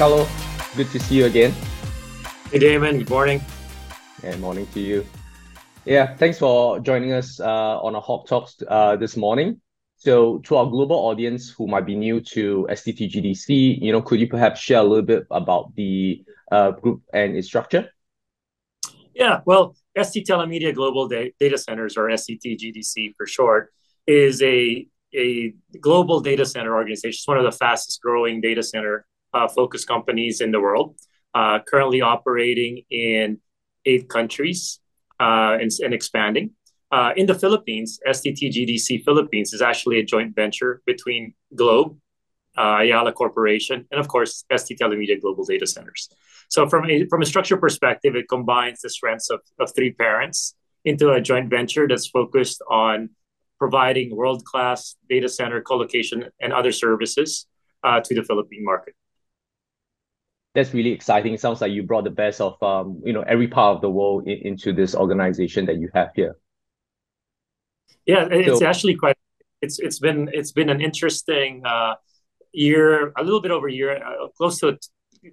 Carlo. Good to see you again. Hey, Damon. Good morning. And morning to you. Yeah, thanks for joining us uh, on our Hawk Talks uh, this morning. So, to our global audience who might be new to STT GDC, you know, could you perhaps share a little bit about the uh, group and its structure? Yeah, well, ST Telemedia Global Data Centers, or STT GDC for short, is a a global data center organization. It's one of the fastest growing data center focused companies in the world, uh, currently operating in eight countries uh, and, and, expanding. Uh, in the Philippines, STT GDC Philippines is actually a joint venture between Globe, uh, Ayala Corporation, and of course, ST Telemedia Global Data Centers. So, from a, from a structure perspective, it combines the strengths of, of three parents into a joint venture that's focused on providing world class data center colocation and other services uh, to the Philippine market that's really exciting. It sounds like you brought the best of um, you know every part of the world in, into this organization that you have here. Yeah, it's so, actually quite. It's it's been it's been an interesting uh, year, a little bit over a year, uh, close to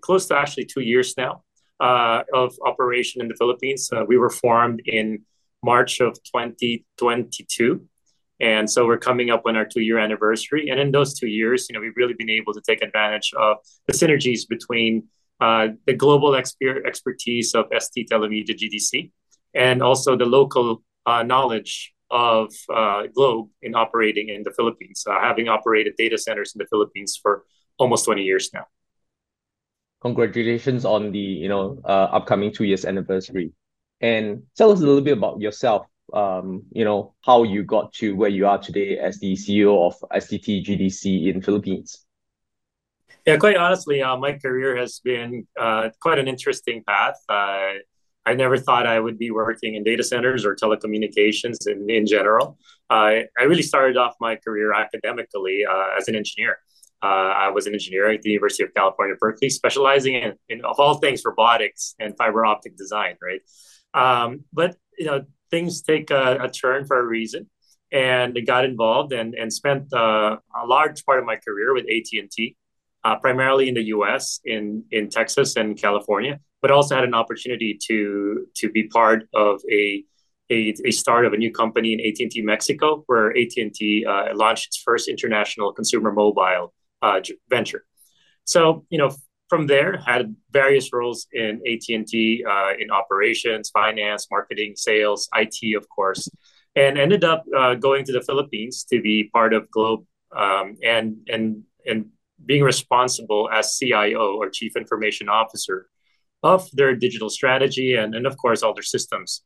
close to actually two years now uh, of operation in the Philippines. Uh, we were formed in March of 2022. And so we're coming up on our two year anniversary. And in those two years, you know, we've really been able to take advantage of the synergies between uh, the global exper- expertise of ST Telemedia GDC and also the local uh, knowledge of uh, Globe in operating in the Philippines, uh, having operated data centers in the Philippines for almost 20 years now. Congratulations on the you know uh, upcoming two years anniversary. And tell us a little bit about yourself um, you know, how you got to where you are today as the CEO of STT GDC in Philippines. Yeah, quite honestly, uh, my career has been uh, quite an interesting path. Uh, I never thought I would be working in data centers or telecommunications in, in general. I really started off my career academically uh, as an engineer. Uh, I was an engineer at the University of California, Berkeley, specializing in, in of all things robotics and fiber optic design, right? Um, but you know, things take a, a turn for a reason and I got involved and, and spent uh, a large part of my career with AT&T, uh, primarily in the U.S., in, in Texas and California, but also had an opportunity to, to be part of a, a, a start of a new company in AT&T Mexico, where AT&T uh, launched its first international consumer mobile uh, venture. So, you know, from there had various roles in AT&T uh, in operations, finance, marketing, sales, IT, of course, and ended up uh, going to the Philippines to be part of Globe um, and and and being responsible as CIO or Chief Information Officer of their digital strategy and, and of course all their systems.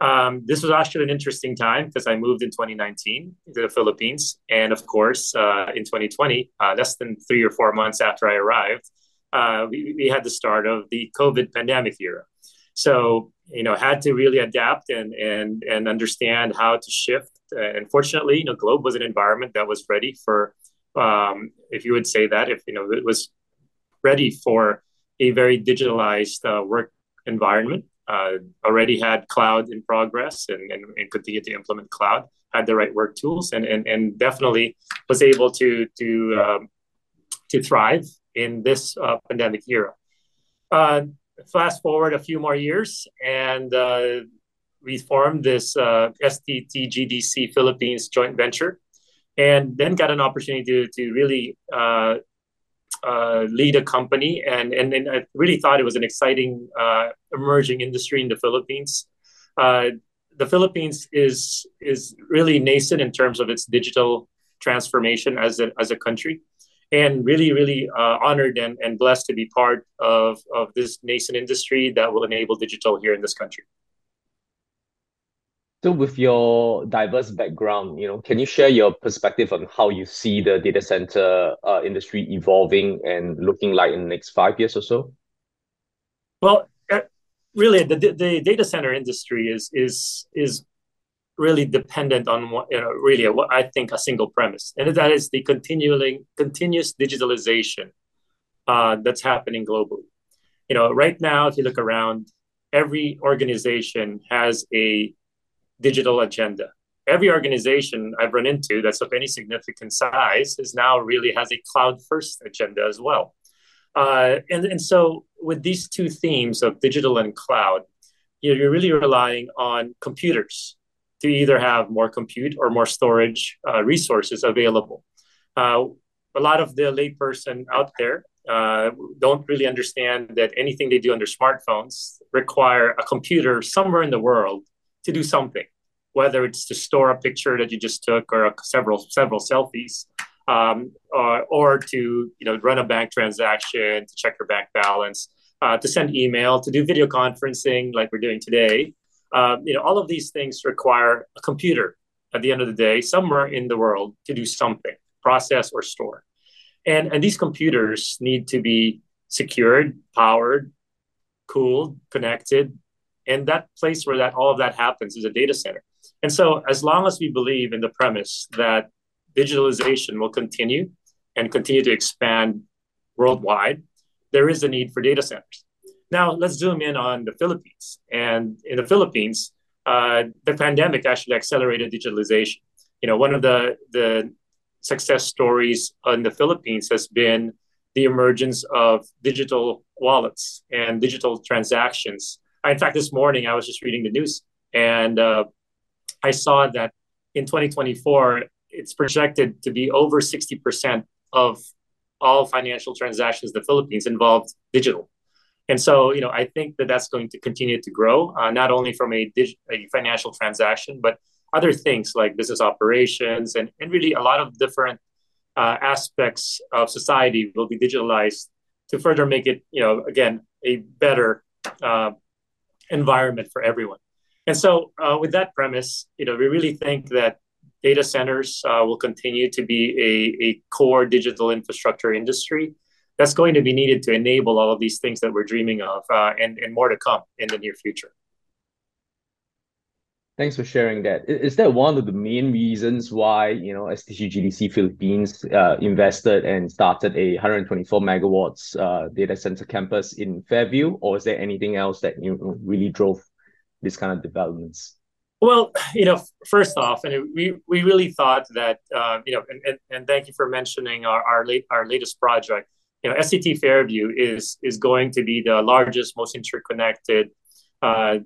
Um, this was actually an interesting time because I moved in 2019 to the Philippines, and of course uh, in 2020, uh, less than three or four months after I arrived, uh, we, we had the start of the COVID pandemic era. So, you know, had to really adapt and and and understand how to shift. Uh, and fortunately, you know, Globe was an environment that was ready for, um, if you would say that, if you know, it was ready for a very digitalized uh, work environment. Uh, already had cloud in progress and, and, and continued to implement cloud. Had the right work tools and and, and definitely was able to to um, to thrive in this uh, pandemic era. Uh, fast forward a few more years, and uh, we formed this uh, STT GDC Philippines joint venture, and then got an opportunity to to really uh, uh, lead a company, and, and and I really thought it was an exciting emerging industry in the Philippines. the Philippines is is really nascent in terms of its digital transformation as a as a country and really, really uh, honored and, and blessed to be part of, of this nascent industry that will enable digital here in this country. So, with your diverse background, you know, can you share your perspective on how you see the data center uh, industry evolving and looking like in the next five years or so? Well, uh, really, the, the data center industry is is is really dependent on what, you know, really what I think a single premise, and that is the continuing continuous digitalization uh, that's happening globally. You know, right now, if you look around, every organization has a digital agenda. Every organization I've run into that's of any significant size is now really has a cloud first agenda as well. Uh, and, and so with these two themes of digital and cloud, you're really relying on computers to either have more compute or more storage uh, resources available. Uh, a lot of the layperson out there uh, don't really understand that anything they do on their smartphones require a computer somewhere in the world to do something, whether it's to store a picture that you just took or a, several several selfies, um, or, or to you know run a bank transaction, to check your bank balance, uh, to send email, to do video conferencing like we're doing today. Uh, you know, all of these things require a computer at the end of the day somewhere in the world to do something, process or store. And, and these computers need to be secured, powered, cooled, connected. And that place where that all of that happens is a data center. And so as long as we believe in the premise that digitalization will continue and continue to expand worldwide, there is a need for data centers. Now, let's zoom in on the Philippines. And in the Philippines, uh, the pandemic actually accelerated digitalization. You know, one of the, the success stories in the Philippines has been the emergence of digital wallets and digital transactions. In fact, this morning I was just reading the news and uh, I saw that in 2024, it's projected to be over 60% of all financial transactions in the Philippines involved digital. And so, you know, I think that that's going to continue to grow, uh, not only from a, dig- a financial transaction, but other things like business operations and, and really a lot of different uh, aspects of society will be digitalized to further make it, you know, again, a better uh, environment for everyone. And so, uh, with that premise, you know, we really think that data centers uh, will continue to be a, a core digital infrastructure industry that's going to be needed to enable all of these things that we're dreaming of uh, and, and more to come in the near future. Thanks for sharing that. Is that one of the main reasons why you know STT GDC Philippines uh, invested and started a 124 megawatts uh, data center campus in Fairview, or is there anything else that you know, really drove this kind of developments? Well, you know, first off, and we we really thought that uh, you know, and, and, and thank you for mentioning our our late our latest project. You know, STT Fairview is is going to be the largest, most interconnected, uh,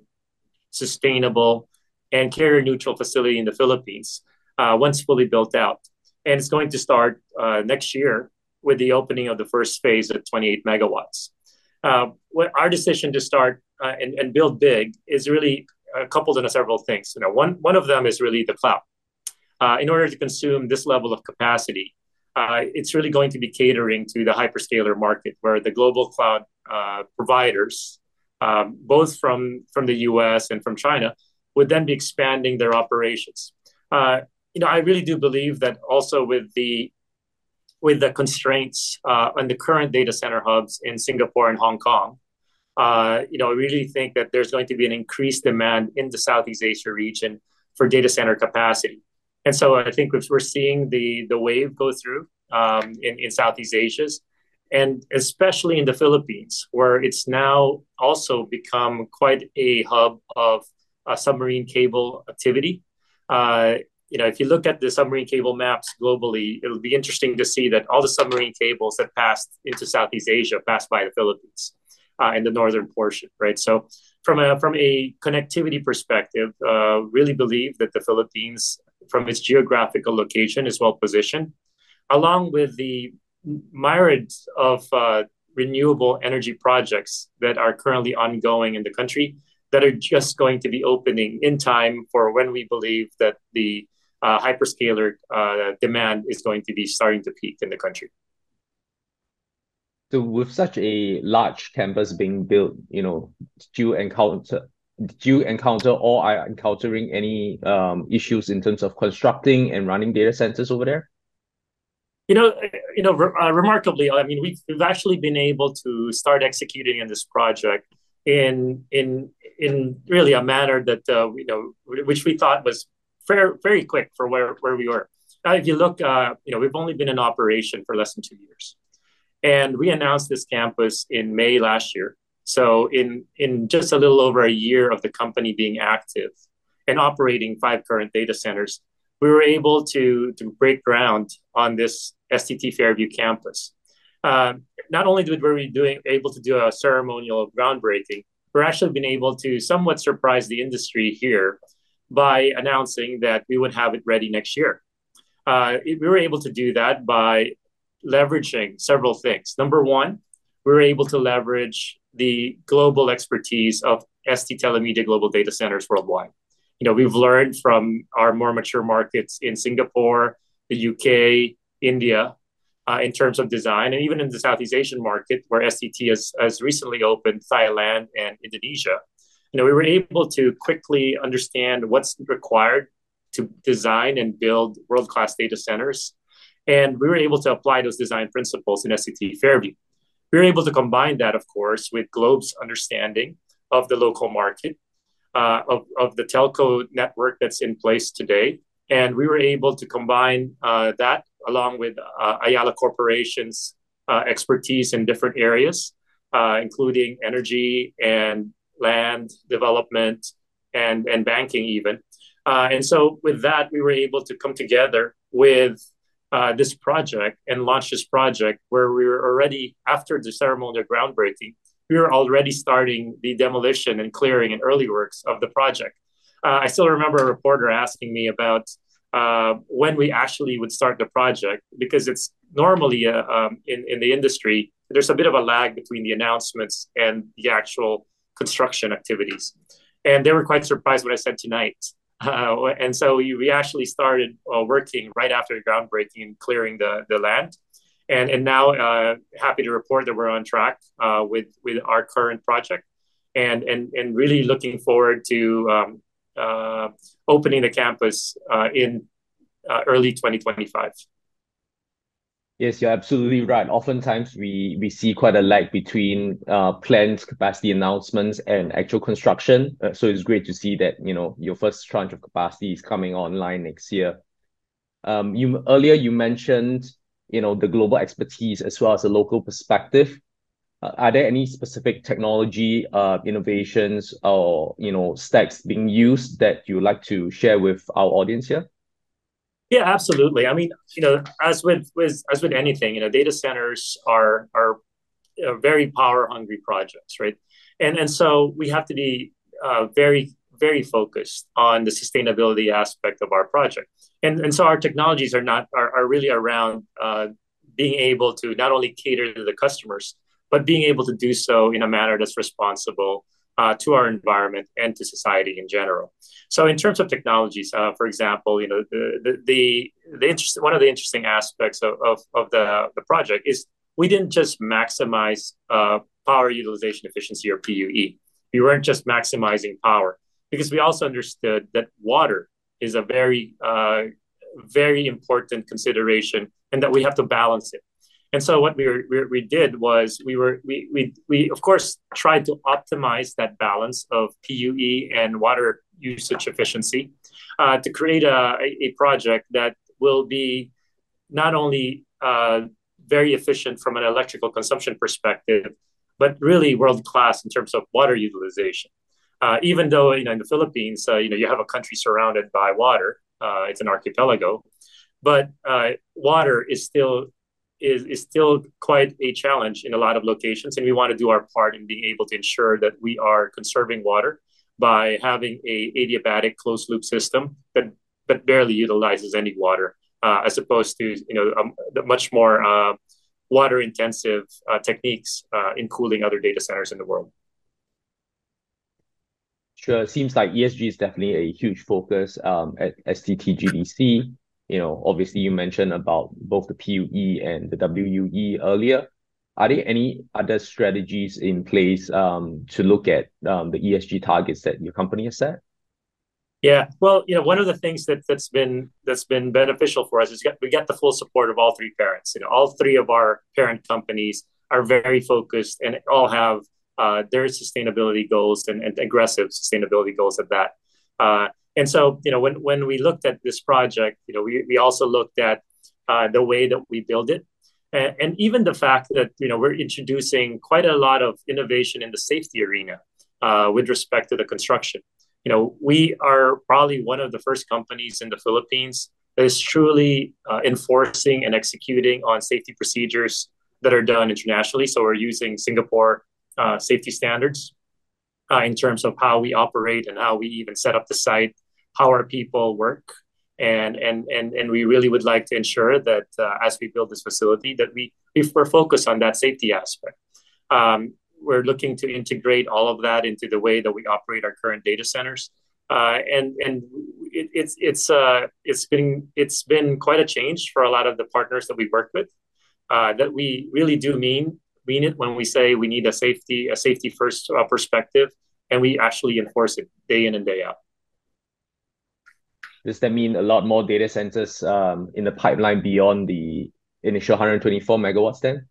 sustainable and carrier neutral facility in the Philippines uh, once fully built out. And it's going to start uh, next year with the opening of the first phase at 28 megawatts. Uh, our decision to start uh, and, and build big is really coupled in several things. You know, one, one of them is really the cloud. Uh, in order to consume this level of capacity, uh, it's really going to be catering to the hyperscaler market, where the global cloud providers, um, both from, from the US and from China, would then be expanding their operations. Uh, you know, I really do believe that also with the with the constraints uh, on the current data center hubs in Singapore and Hong Kong, uh, you know, I really think that there's going to be an increased demand in the Southeast Asia region for data center capacity. And so I think we're seeing the the wave go through um, in, in Southeast Asia, and especially in the Philippines, where it's now also become quite a hub of uh, submarine cable activity. Uh, you know, if you look at the submarine cable maps globally, it'll be interesting to see that all the submarine cables that passed into Southeast Asia passed by the Philippines uh, in the northern portion, right? So, from a from a connectivity perspective, uh, really believe that the Philippines, from its geographical location, is well positioned, along with the myriad of uh, renewable energy projects that are currently ongoing in the country that are just going to be opening in time for when we believe that the uh, hyperscaler uh, demand is going to be starting to peak in the country. So, with such a large campus being built, you know, do you encounter do you encounter or are encountering any um, issues in terms of constructing and running data centers over there? You know, you know, uh, remarkably, I mean, we've, we've actually been able to start executing in this project in in in really a manner that uh, you know which we thought was fair, very quick for where where we were. Now, if you look, uh, you know, we've only been in operation for less than two years, and we announced this campus in May last year. So in in just a little over a year of the company being active and operating five current data centers, we were able to to break ground on this STT Fairview campus. uh, not only did we doing able to do a ceremonial groundbreaking, we're actually been able to somewhat surprise the industry here by announcing that we would have it ready next year. Uh, we were able to do that by leveraging several things. Number one, we were able to leverage the global expertise of ST Telemedia Global Data Centers worldwide. You know, we've learned from our more mature markets in Singapore, the UK, India, uh, in terms of design, and even in the Southeast Asian market, where STT has, has recently opened Thailand and Indonesia. You know, we were able to quickly understand what's required to design and build world-class data centers, and we were able to apply those design principles in STT Fairview. We were able to combine that, of course, with Globe's understanding of the local market, uh, of, of the telco network that's in place today. And we were able to combine uh, that along with uh, Ayala Corporation's uh, expertise in different areas, uh, including energy and land development and, and banking, even. Uh, and so, with that, we were able to come together with uh, this project and launch this project where we were already, after the ceremonial groundbreaking, we were already starting the demolition and clearing and early works of the project. Uh, I still remember a reporter asking me about uh, when we actually would start the project because it's normally uh, um, in, in the industry, there's a bit of a lag between the announcements and the actual construction activities. And they were quite surprised what I said tonight. Uh, and so we, we actually started uh, working right after groundbreaking and clearing the, the land. And, and now uh, happy to report that we're on track uh, with, with our current project and, and, and really looking forward to um, uh, opening the campus uh, in early 2025. Yes, you're absolutely right. Oftentimes we we see quite a lag between uh, planned capacity announcements and actual construction. Uh, so it's great to see that you know your first tranche of capacity is coming online next year. Um, you earlier you mentioned you know the global expertise as well as the local perspective. Uh, are there any specific technology uh, innovations or you know stacks being used that you like to share with our audience here? Yeah, absolutely. I mean, you know, as with, with as with anything, you know, data centers are are very power hungry projects, right? And and so we have to be uh, very very focused on the sustainability aspect of our project. And and so our technologies are not are, are really around uh, being able to not only cater to the customers, but being able to do so in a manner that's responsible uh, to our environment and to society in general. So, in terms of technologies, uh, for example, you know the the the, the interest, one of the interesting aspects of, of, of the the project is we didn't just maximize uh, power utilization efficiency or PUE. We weren't just maximizing power because we also understood that water is a very uh, very important consideration and that we have to balance it and so what we, were, we, did was we were we, we we of course tried to optimize that balance of PUE and water usage efficiency uh, to create a, a project that will be not only uh, very efficient from an electrical consumption perspective, but really world class in terms of water utilization. Uh, even though you know in the Philippines, uh, you know you have a country surrounded by water, uh, it's an archipelago, but uh, water is still is, is still quite a challenge in a lot of locations. And we want to do our part in being able to ensure that we are conserving water by having a adiabatic closed loop system that, that barely utilizes any water, uh, as opposed to you know um, much more uh, water intensive uh, techniques uh, in cooling other data centers in the world. Sure, it seems like ESG is definitely a huge focus um, at STT GDC you know, obviously you mentioned about both the PUE and the WUE earlier. Are there any other strategies in place um, to look at um, the ESG targets that your company has set? Yeah, well, you know, one of the things that that's been that's been beneficial for us is we get the full support of all three parents. You know, all three of our parent companies are very focused and all have uh, their sustainability goals and, and aggressive sustainability goals at that. Uh, and so, you know, when, when we looked at this project, you know, we, we also looked at uh, the way that we build it. And, and, even the fact that, you know, we're introducing quite a lot of innovation in the safety arena uh, with respect to the construction. You know, we are probably one of the first companies in the Philippines that is truly uh, enforcing and executing on safety procedures that are done internationally. So we're using Singapore safety standards in terms of how we operate and how we even set up the site, how our people work. And and and and we really would like to ensure that uh, as we build this facility, that we we're focused on that safety aspect. Um, we're looking to integrate all of that into the way that we operate our current data centers. Uh, and and uh, it's been it's been quite a change for a lot of the partners that we work with, that we really do mean mean it when we say we need a safety-first perspective, and we actually enforce it day in and day out. Does that mean a lot more data centers um, in the pipeline beyond the initial 124 MW then?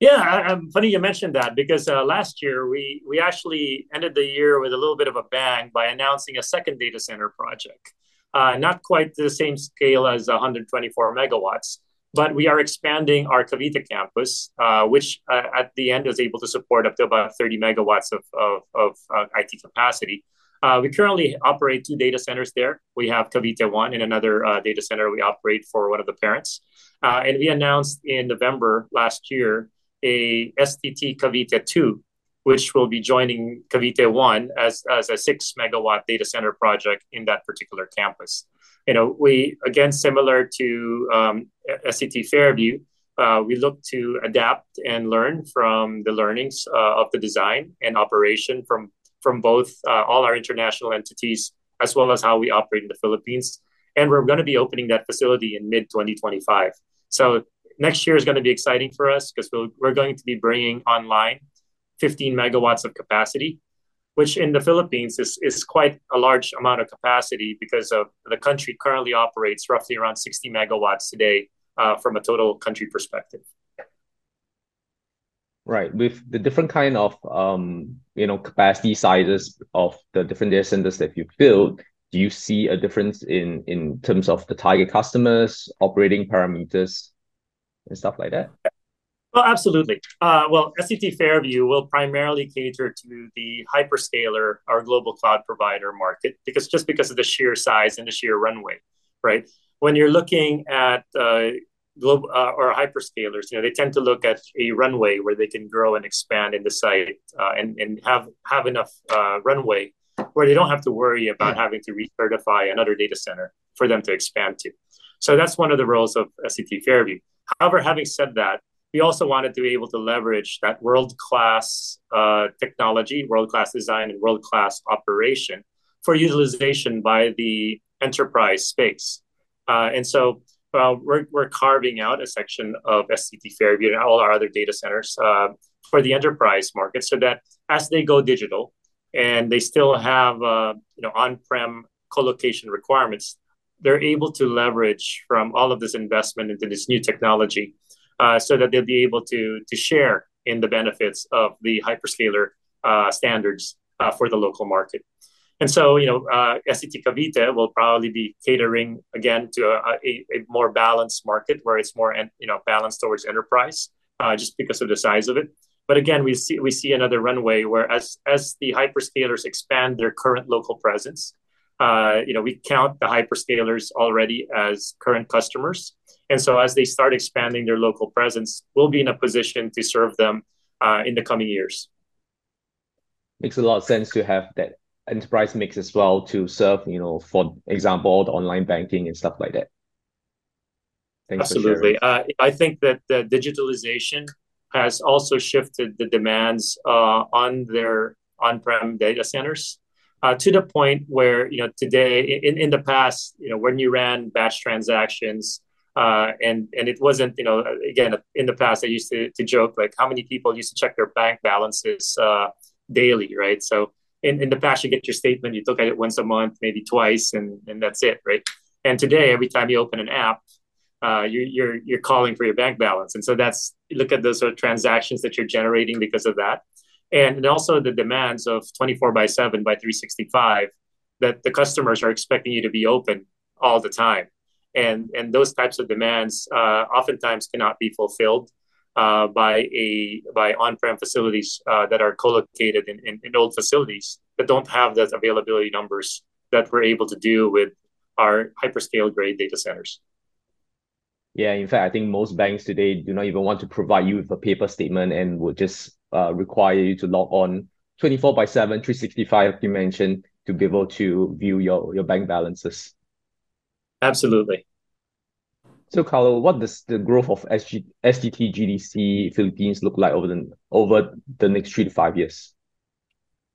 Yeah, funny you mentioned that because uh, last year, we actually ended the year with a little bit of a bang by announcing a second data center project. Uh, not quite the same scale as 124 MW, but we are expanding our Cavite campus, uh, which at the end is able to support up to about 30 MW of IT capacity. Uh, we currently operate two data centers there. We have Cavite 1 and another uh, data center we operate for one of the parents. Uh, and we announced in November last year a STT Cavite 2, which will be joining Cavite 1 as as a 6 megawatt data center project in that particular campus. You know, we, again, similar to um, STT Fairview, we look to adapt and learn from the learnings of the design and operation from both uh, all our international entities as well as how we operate in the Philippines. And we're going to be opening that facility in mid-2025. So Next year is going to be exciting for us because we're going to be bringing online 15 megawatts of capacity, which in the Philippines is is quite a large amount of capacity because of the country currently operates roughly around 60 megawatts today uh, from a total country perspective. Right. With the different kind of um, you know, capacity sizes of the different data centers that you've built, do you see a difference in in terms of the target customers, operating parameters, and stuff like that? Well, absolutely. Uh, Well, STT Fairview will primarily cater to the hyperscaler, our global cloud provider market, because just because of the sheer size and the sheer runway, right? When you're looking at Uh, hyperscalers, you know, they tend to look at a runway where they can grow and expand in the site uh, and and have have enough uh, runway where they don't have to worry about having to recertify another data center for them to expand to. So that's one of the roles of STT Fairview. However, having said that, we also wanted to be able to leverage that world-class technology, world-class design, and world-class operation for utilization by the enterprise space. And so we're we're carving out a section of STT Fairview and all our other data centers uh, for the enterprise market so that as they go digital and they still have uh, you know on-prem colocation requirements, they're able to leverage from all of this investment into this new technology uh, so that they'll be able to share in the benefits of the hyperscaler standards for the local market. And so uh, STT Cavite will probably be catering, again, to a more balanced market where it's more you know, balanced towards enterprise uh, just because of the size of it. But again, we see we see another runway where as as the hyperscalers expand their current local presence, uh, you know, we count the hyperscalers already as current customers. And so as they start expanding their local presence, we'll be in a position to serve them uh, in the coming years. Makes a lot of sense to have that enterprise mix as well to serve, you know, for example, the online banking and stuff like that. Thanks. Absolutely. Uh, I think that the digitalization has also shifted the demands uh, on their on-prem data centers uh, to the point where you know today, in in the past, you know when you ran batch transactions, uh, and and it wasn't, you know again, in the past, I used to joke like how many people used to check their bank balances daily, right? So in the past, you get your statement, you look at it once a month, maybe twice, and and that's it, right? And today, every time you open an app, uh, you're you're calling for your bank balance. And so that's look at those sort of transactions that you're generating because of that. And and also the demands of 24 by 7 by 365 that the customers are expecting you to be open all the time. And those types of demands uh, oftentimes cannot be fulfilled by a by on-prem facilities that are colocated in in old facilities that don't have those availability numbers that we're able to do with our hyperscale-grade data centers. Yeah, in fact, I think most banks today do not even want to provide you with a paper statement and would just uh, require you to log on 24 by 7, 365, you mentioned, to be able to view your, your bank balances. Absolutely. So, Carlo, what does the growth of SG, STT GDC Philippines look like over the over the next three to five years?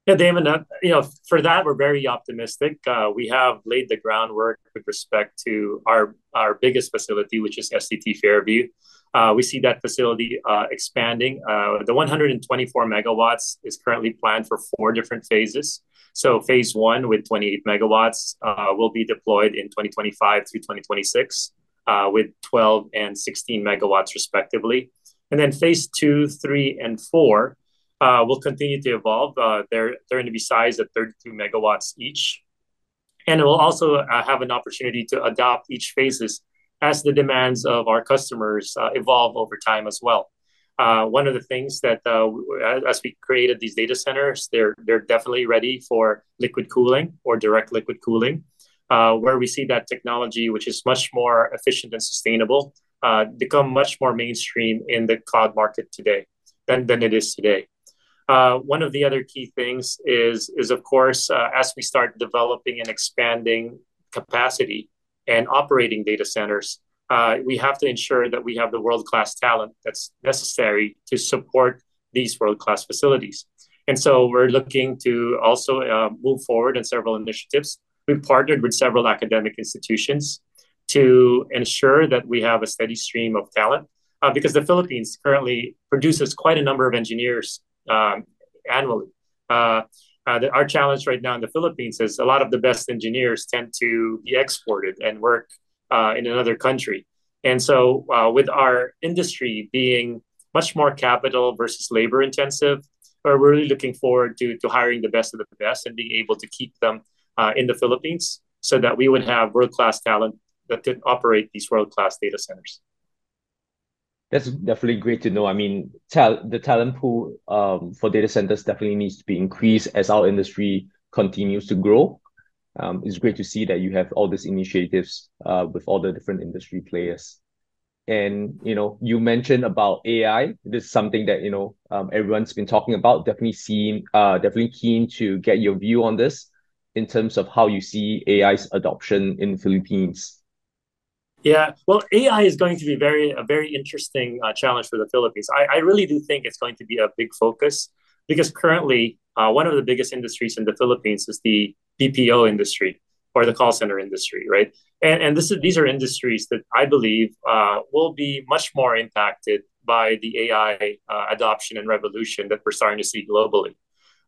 Yeah, Damon, uh, you know, for that, we're very optimistic. Uh, we have laid the groundwork with respect to our, our biggest facility, which is STT Fairview. Uh, we see that facility uh, expanding. Uh, the 124 megawatts is currently planned for four different phases. So phase one with 28 megawatts uh, will be deployed in 2025 through 2026 with 12 and 16 megawatts respectively. And then phase two, three, and four uh, will continue to evolve. Uh, they're they're going to be sized at 32 megawatts each, and it will also uh, have an opportunity to adopt each phases as the demands of our customers uh, evolve over time as well. Uh, one of the things that uh, as we created these data centers, they're they're definitely ready for liquid cooling or direct liquid cooling, where we see that technology, which is much more efficient and sustainable, become much more mainstream in the cloud market today than, than it is today. Uh, one of the other key things is, is of course, uh, as we start developing and expanding capacity and operating data centers, uh, we have to ensure that we have the world class talent that's necessary to support these world class facilities. And so we're looking to also uh, move forward in several initiatives. We've partnered with several academic institutions to ensure that we have a steady stream of talent uh, because the Philippines currently produces quite a number of engineers um, annually. Uh, uh, the, our challenge right now in the Philippines is a lot of the best engineers tend to be exported and work uh, in another country. And so, uh, with our industry being much more capital versus labor intensive, we're really looking forward to, to hiring the best of the best and being able to keep them uh, in the Philippines so that we would have world class talent that could operate these world class data centers. That's definitely great to know. I mean, the talent pool um, for data centers definitely needs to be increased as our industry continues to grow. Um, it's great to see that you have all these initiatives uh, with all the different industry players. And you know, you mentioned about AI. This is something that you know um, everyone's been talking about. Definitely seen, uh, definitely keen to get your view on this in terms of how you see AI's adoption in Philippines. Yeah, well, AI is going to be very a very interesting uh, challenge for the Philippines. I, I really do think it's going to be a big focus because currently uh, one of the biggest industries in the Philippines is the BPO industry or the call center industry, right? And and this is these are industries that I believe uh, will be much more impacted by the AI uh, adoption and revolution that we're starting to see globally.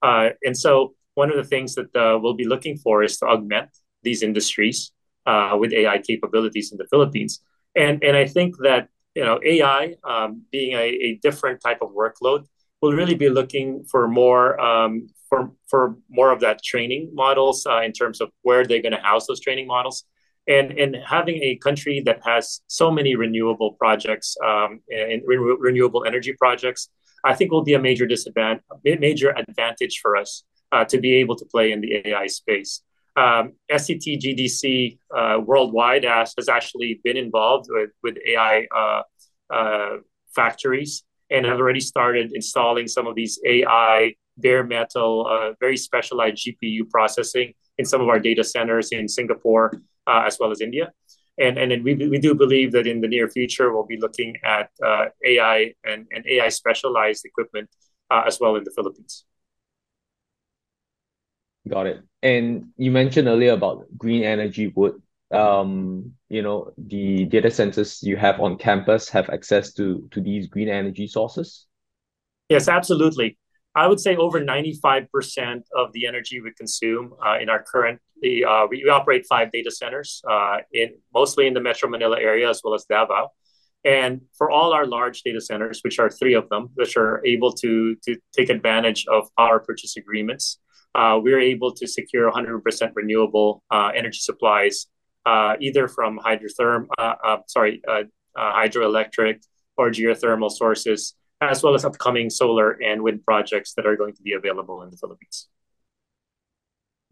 Uh, and so one of the things that uh, we'll be looking for is to augment these industries uh, with AI capabilities in the Philippines. And and I think that you know AI um, being a, a, different type of workload will really be looking for more um, for for more of that training models uh, in terms of where they're going to house those training models. And, and having a country that has so many renewable projects um, and re- renewable energy projects, I think will be a major disadvantage, major advantage for us uh, to be able to play in the AI space um, GDC uh, worldwide has, has actually been involved with, with AI uh, uh, factories and have already started installing some of these AI bare metal, uh, very specialized GPU processing in some of our data centers in Singapore uh, as well as India. And, and then we, we do believe that in the near future, we'll be looking at AI and, and AI specialized equipment as well in the Philippines. Got it. And you mentioned earlier about green energy would um you know the data centers you have on campus have access to to these green energy sources? Yes absolutely. I would say over 95% of the energy we consume uh, in our current uh, we, we, operate five data centers uh, in mostly in the metro manila area as well as davao. And for all our large data centers which are three of them which are able to to take advantage of power purchase agreements uh, we're able to secure 100% renewable uh, energy supplies, uh, either from hydrotherm, uh, uh, sorry, uh, hydroelectric or geothermal sources, as well as upcoming solar and wind projects that are going to be available in the Philippines.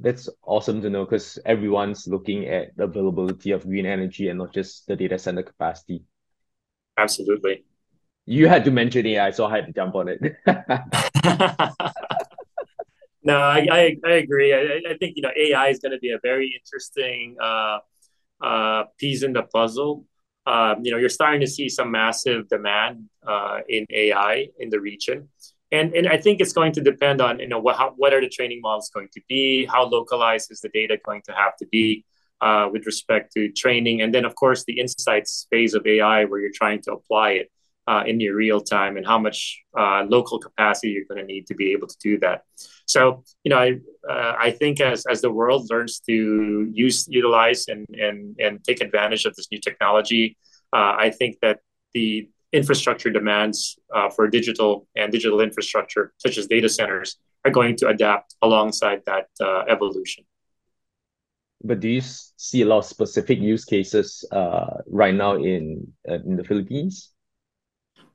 That's awesome to know because everyone's looking at the availability of green energy and not just the data center capacity. Absolutely. You had to mention AI, so I had to jump on it. no, I, I, I agree. I, I think you know AI is going to be a very interesting uh, uh, piece in the puzzle. Um, you know, you're starting to see some massive demand uh, in AI in the region, and and I think it's going to depend on you know what how, what are the training models going to be, how localized is the data going to have to be uh, with respect to training, and then of course the insights phase of AI where you're trying to apply it uh, in your real time and how much uh, local capacity you're going to need to be able to do that. So, you know, I uh, I think as as the world learns to use, utilize, and and and take advantage of this new technology, uh, I think that the infrastructure demands uh, for digital and digital infrastructure, such as data centers, are going to adapt alongside that uh, evolution. But do you see a lot of specific use cases right now in in the Philippines?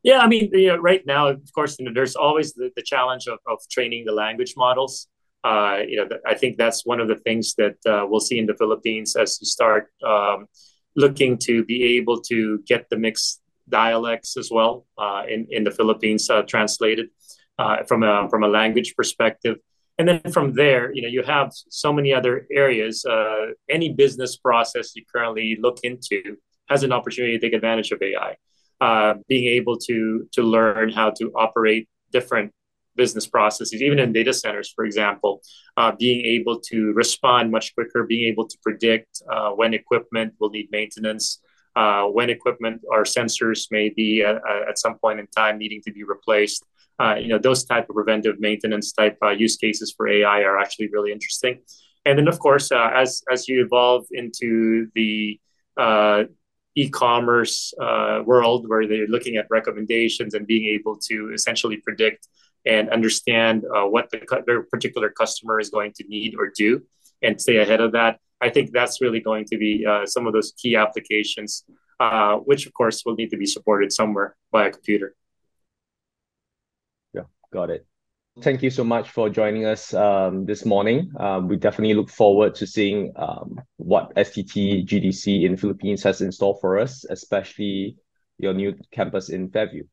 Yeah, I mean, you know, right now, of course, you know, there's always the, the challenge of, of training the language models. Uh, you know, I think that's one of the things that uh, we'll see in the Philippines as you start um, looking to be able to get the mixed dialects as well uh, in in the Philippines uh, translated uh, from a from a language perspective. And then from there, you know, you have so many other areas. Uh, any business process you currently look into has an opportunity to take advantage of AI uh, being able to to learn how to operate different business processes, even in data centers, for example, uh, being able to respond much quicker, being able to predict uh, when equipment will need maintenance, uh, when equipment or sensors may be at, some point in time needing to be replaced. Uh, you know, those type of preventive maintenance type uh, use cases for AI are actually really interesting. And then, of course, as as you evolve into the e-commerce uh, world where they're looking at recommendations and being able to essentially predict and understand uh, what the, their particular customer is going to need or do and stay ahead of that. I think that's really going to be uh, some of those key applications uh, which of course will need to be supported somewhere by a computer. Yeah got it Thank you so much for joining us um, this morning. Um, we definitely look forward to seeing um, what STT GDC in Philippines has in store for us, especially your new campus in Fairview.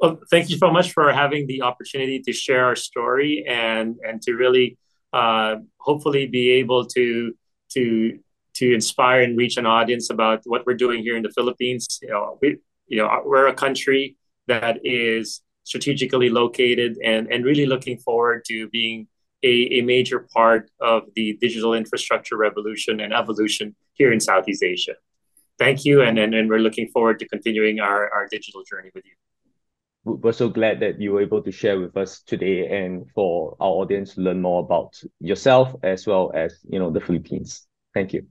Well, thank you so much for having the opportunity to share our story and and to really uh, hopefully be able to to to inspire and reach an audience about what we're doing here in the Philippines. You know, we you know we're a country that is strategically located and, and really looking forward to being a, a major part of the digital infrastructure revolution and evolution here in Southeast Asia. Thank you, and, and, and we're looking forward to continuing our, our digital journey with you. We're so glad that you were able to share with us today and for our audience to learn more about yourself as well as you know the Philippines. Thank you.